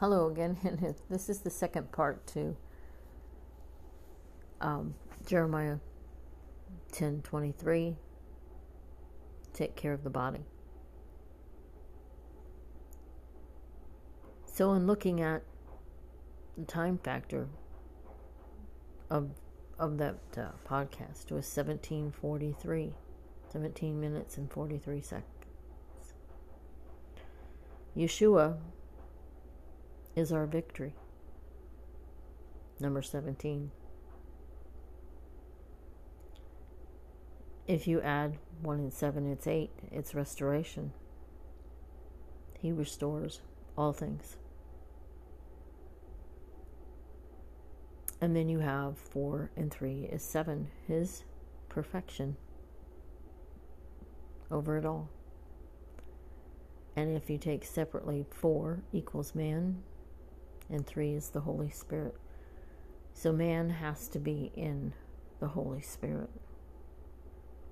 Hello again, and this is the second part to um, Jeremiah ten twenty three. Take care of the body. So, in looking at the time factor of of that uh, podcast, was seventeen forty three, seventeen minutes and forty three seconds. Yeshua is our victory. Number 17. If you add 1 and 7, it's 8. It's restoration. He restores all things. And then you have 4 and 3 is 7. His perfection over it all. And if you take separately 4 equals man, and three is the Holy Spirit. So man has to be in the Holy Spirit,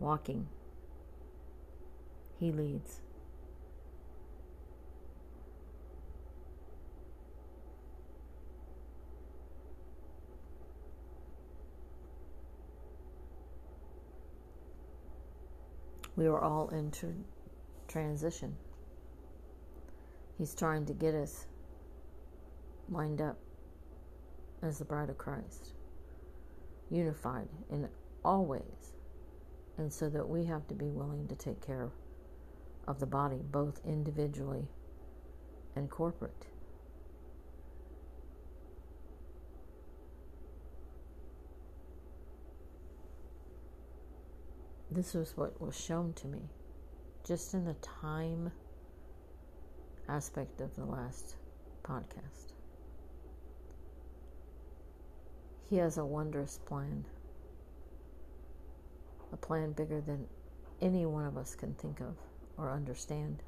walking. He leads. We are all in tr- transition. He's trying to get us lined up as the bride of Christ, unified in all ways, and so that we have to be willing to take care of the body, both individually and corporate. This was what was shown to me just in the time aspect of the last podcast. He has a wondrous plan, a plan bigger than any one of us can think of or understand.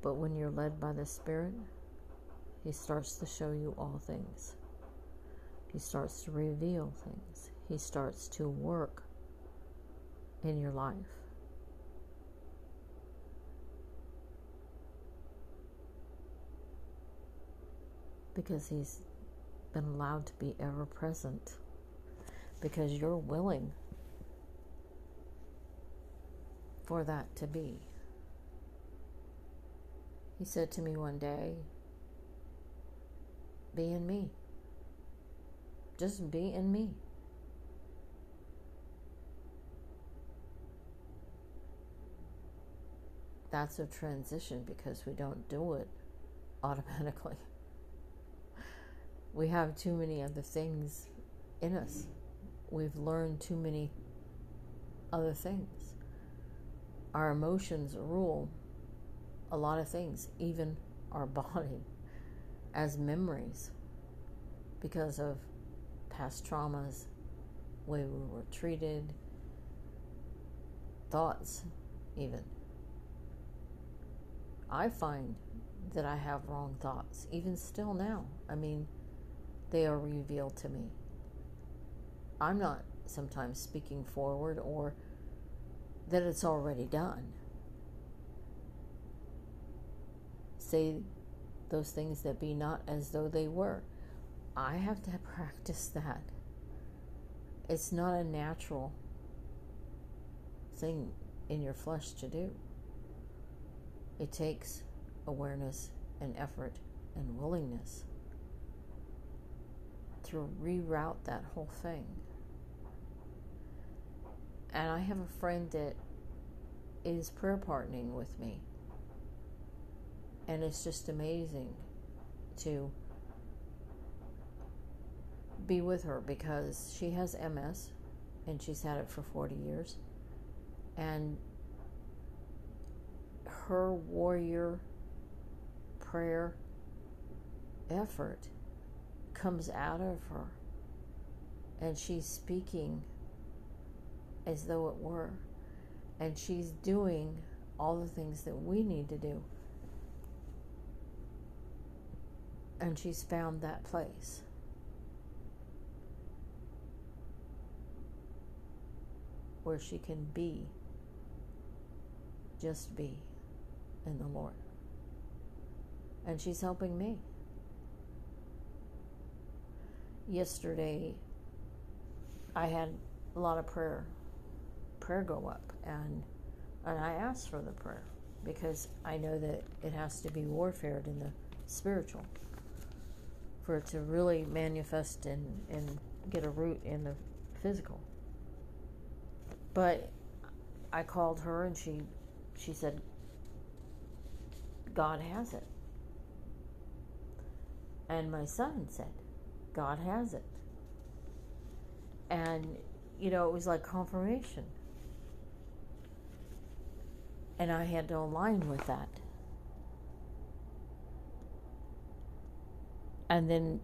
But when you're led by the Spirit, He starts to show you all things. He starts to reveal things. He starts to work in your life. Because He's been allowed to be ever present because you're willing for that to be. He said to me one day, Be in me. Just be in me. That's a transition because we don't do it automatically we have too many other things in us. We've learned too many other things. Our emotions rule a lot of things, even our body, as memories because of past traumas, way we were treated, thoughts, even. I find that I have wrong thoughts, even still now. I mean, they are revealed to me. I'm not sometimes speaking forward or that it's already done. Say those things that be not as though they were. I have to practice that. It's not a natural thing in your flesh to do. It takes awareness and effort and willingness to reroute that whole thing. And I have a friend that is prayer partnering with me. And it's just amazing to be with her because she has MS and she's had it for 40 years. And her warrior prayer effort comes out of her. And she's speaking as though it were. And she's doing all the things that we need to do. And she's found that place. Where she can be, just be in the Lord. And she's helping me. Yesterday, I had a lot of prayer, prayer go up, and and I asked for the prayer because I know that it has to be warfared in the spiritual for it to really manifest and, and get a root in the physical. But I called her and she she said God has it. And my son said, God has it. And you know, it was like confirmation. And I had to align with that. And then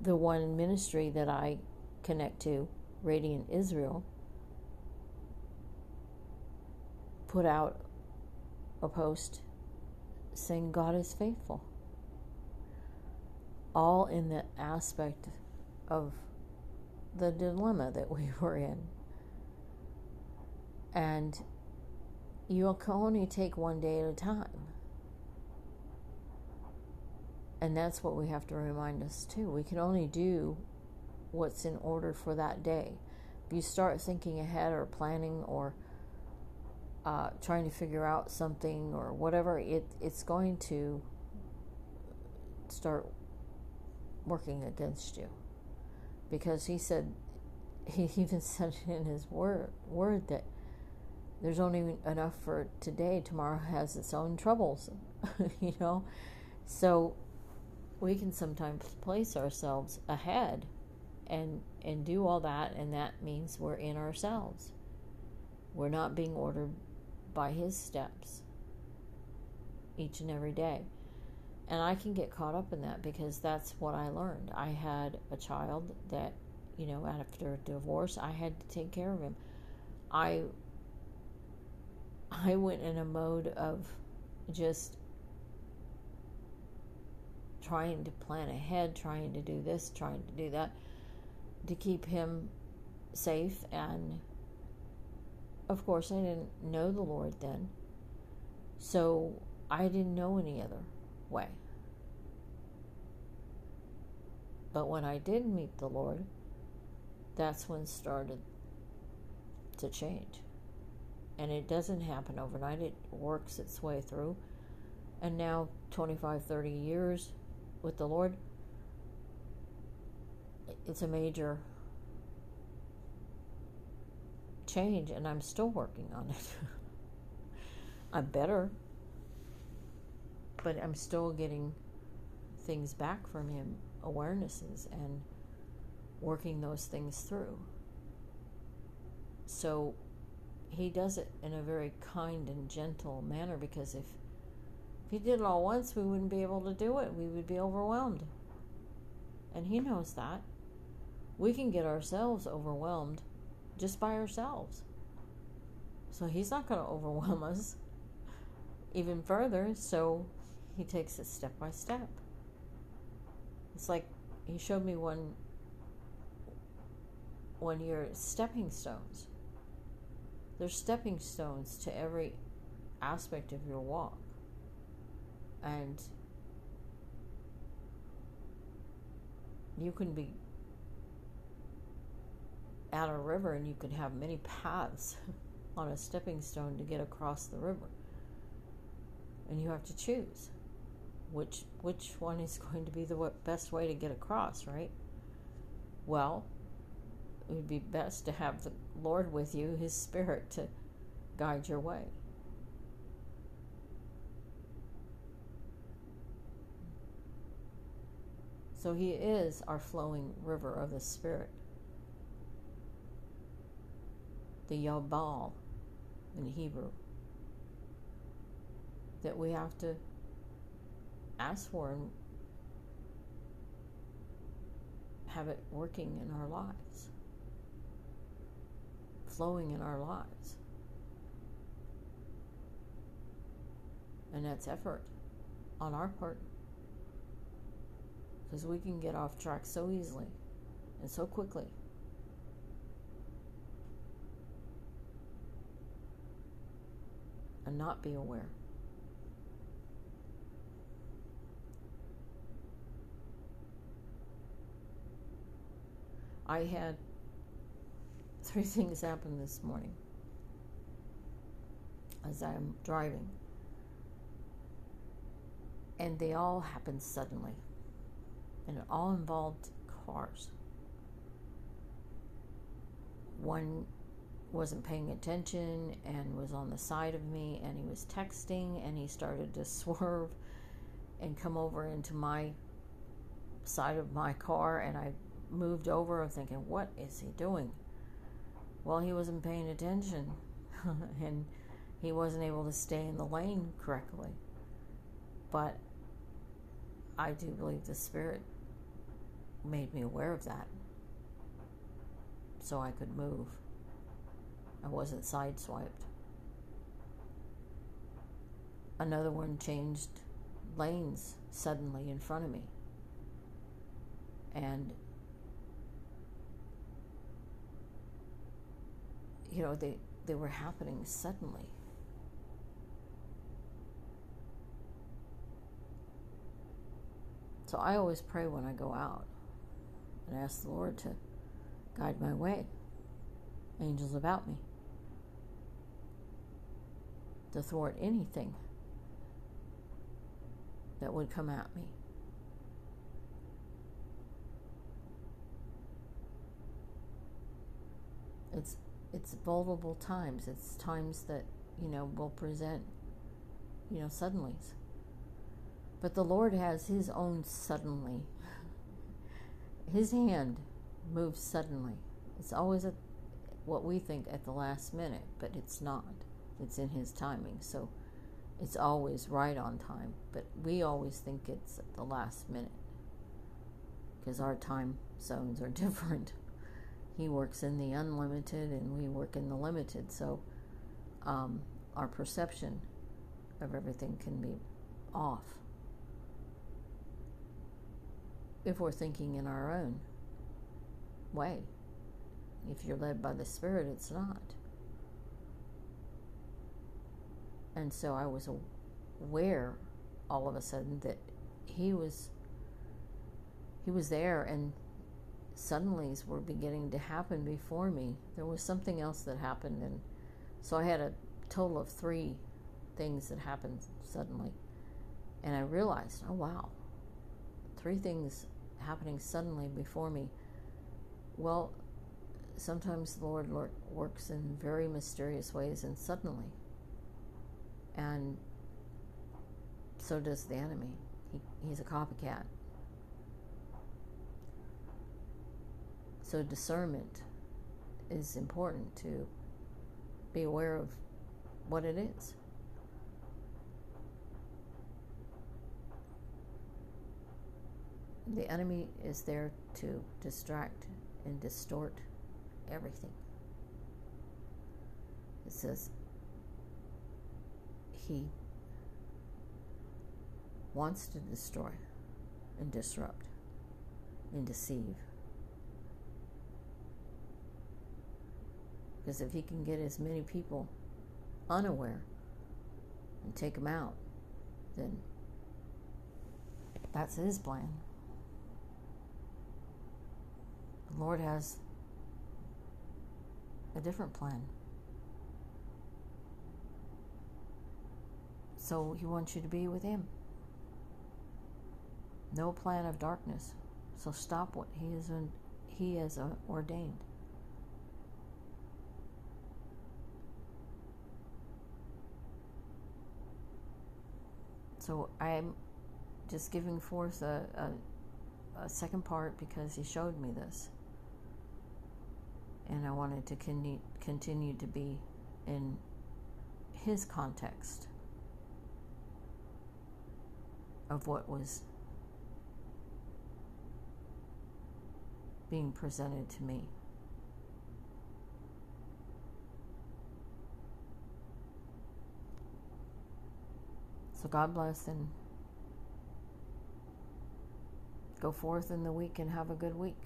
the one ministry that I connect to, Radiant Israel, put out a post saying God is faithful. All in the aspect of the dilemma that we were in. And you can only take one day at a time. And that's what we have to remind us too. We can only do what's in order for that day. If you start thinking ahead or planning or uh, trying to figure out something or whatever, it, it's going to start working against you. Because he said, he even said in his word, word that there's only enough for today. Tomorrow has its own troubles, you know? So we can sometimes place ourselves ahead and and do all that and that means we're in ourselves. We're not being ordered by his steps each and every day. And I can get caught up in that because that's what I learned. I had a child that, you know, after a divorce, I had to take care of him. I I went in a mode of just trying to plan ahead, trying to do this, trying to do that to keep him safe and of course, I didn't know the Lord then. So I didn't know any other way. But when I did meet the Lord, that's when started to change. And it doesn't happen overnight, it works its way through. And now, 25, 30 years with the Lord, it's a major change, and I'm still working on it. I'm better, but I'm still getting things back from him, awarenesses, and working those things through. So he does it in a very kind and gentle manner because if, if he did it all once, we wouldn't be able to do it. We would be overwhelmed. And he knows that. We can get ourselves overwhelmed just by ourselves. So he's not going to overwhelm us even further. So he takes it step by step. It's like he showed me one one year stepping stones. There's stepping stones to every aspect of your walk. And you can be at a river and you can have many paths on a stepping stone to get across the river. And you have to choose which which one is going to be the best way to get across, right? Well, it would be best to have the Lord with you, his spirit to guide your way. So he is our flowing river of the spirit. the Yabal in Hebrew that we have to for and have it working in our lives, flowing in our lives. And that's effort on our part. Because we can get off track so easily and so quickly. and not be aware. I had three things happen this morning as I'm driving. And they all happened suddenly. And it all involved cars. One wasn't paying attention and was on the side of me and he was texting and he started to swerve and come over into my side of my car and I moved over thinking what is he doing well he wasn't paying attention and he wasn't able to stay in the lane correctly but I do believe the spirit made me aware of that so I could move I wasn't sideswiped. Another one changed lanes suddenly in front of me. And, you know, they, they were happening suddenly. So I always pray when I go out and ask the Lord to guide my way, angels about me to thwart anything that would come at me. It's it's vulnerable times. It's times that, you know, will present, you know, suddenlies. But the Lord has his own suddenly. His hand moves suddenly. It's always at what we think at the last minute, but it's not. It's in His timing. So it's always right on time. But we always think it's at the last minute because our time zones are different. He works in the unlimited and we work in the limited. So um, our perception of everything can be off if we're thinking in our own way. If you're led by the Spirit, it's not. And so I was aware all of a sudden that he was he was there and suddenlies were beginning to happen before me. There was something else that happened and so I had a total of 3 things that happened suddenly. And I realized, oh wow. Three things happening suddenly before me. Well, sometimes the Lord works in very mysterious ways and suddenly. And so does the enemy. He, he's a copycat. So discernment is important to be aware of what it is. The enemy is there to distract and distort everything. It says he wants to destroy and disrupt and deceive. If he can get as many people unaware and take them out, then that's his plan. The Lord has a different plan. So he wants you to be with him. No plan of darkness. So stop what he he has uh, ordained. So I'm just giving forth a, a, a second part because he showed me this and I wanted to con- continue to be in his context of what was being presented to me. So God bless and go forth in the week and have a good week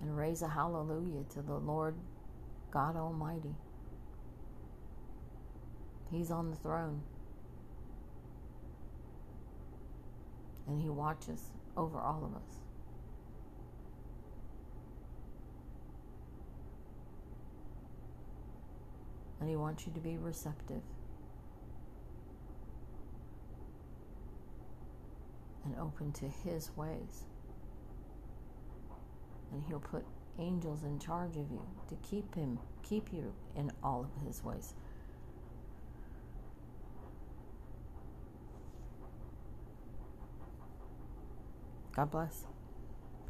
and raise a hallelujah to the Lord God Almighty. He's on the throne. And He watches over all of us. And He wants you to be receptive and open to His ways. And He'll put angels in charge of you to keep Him, keep you in all of His ways. God bless.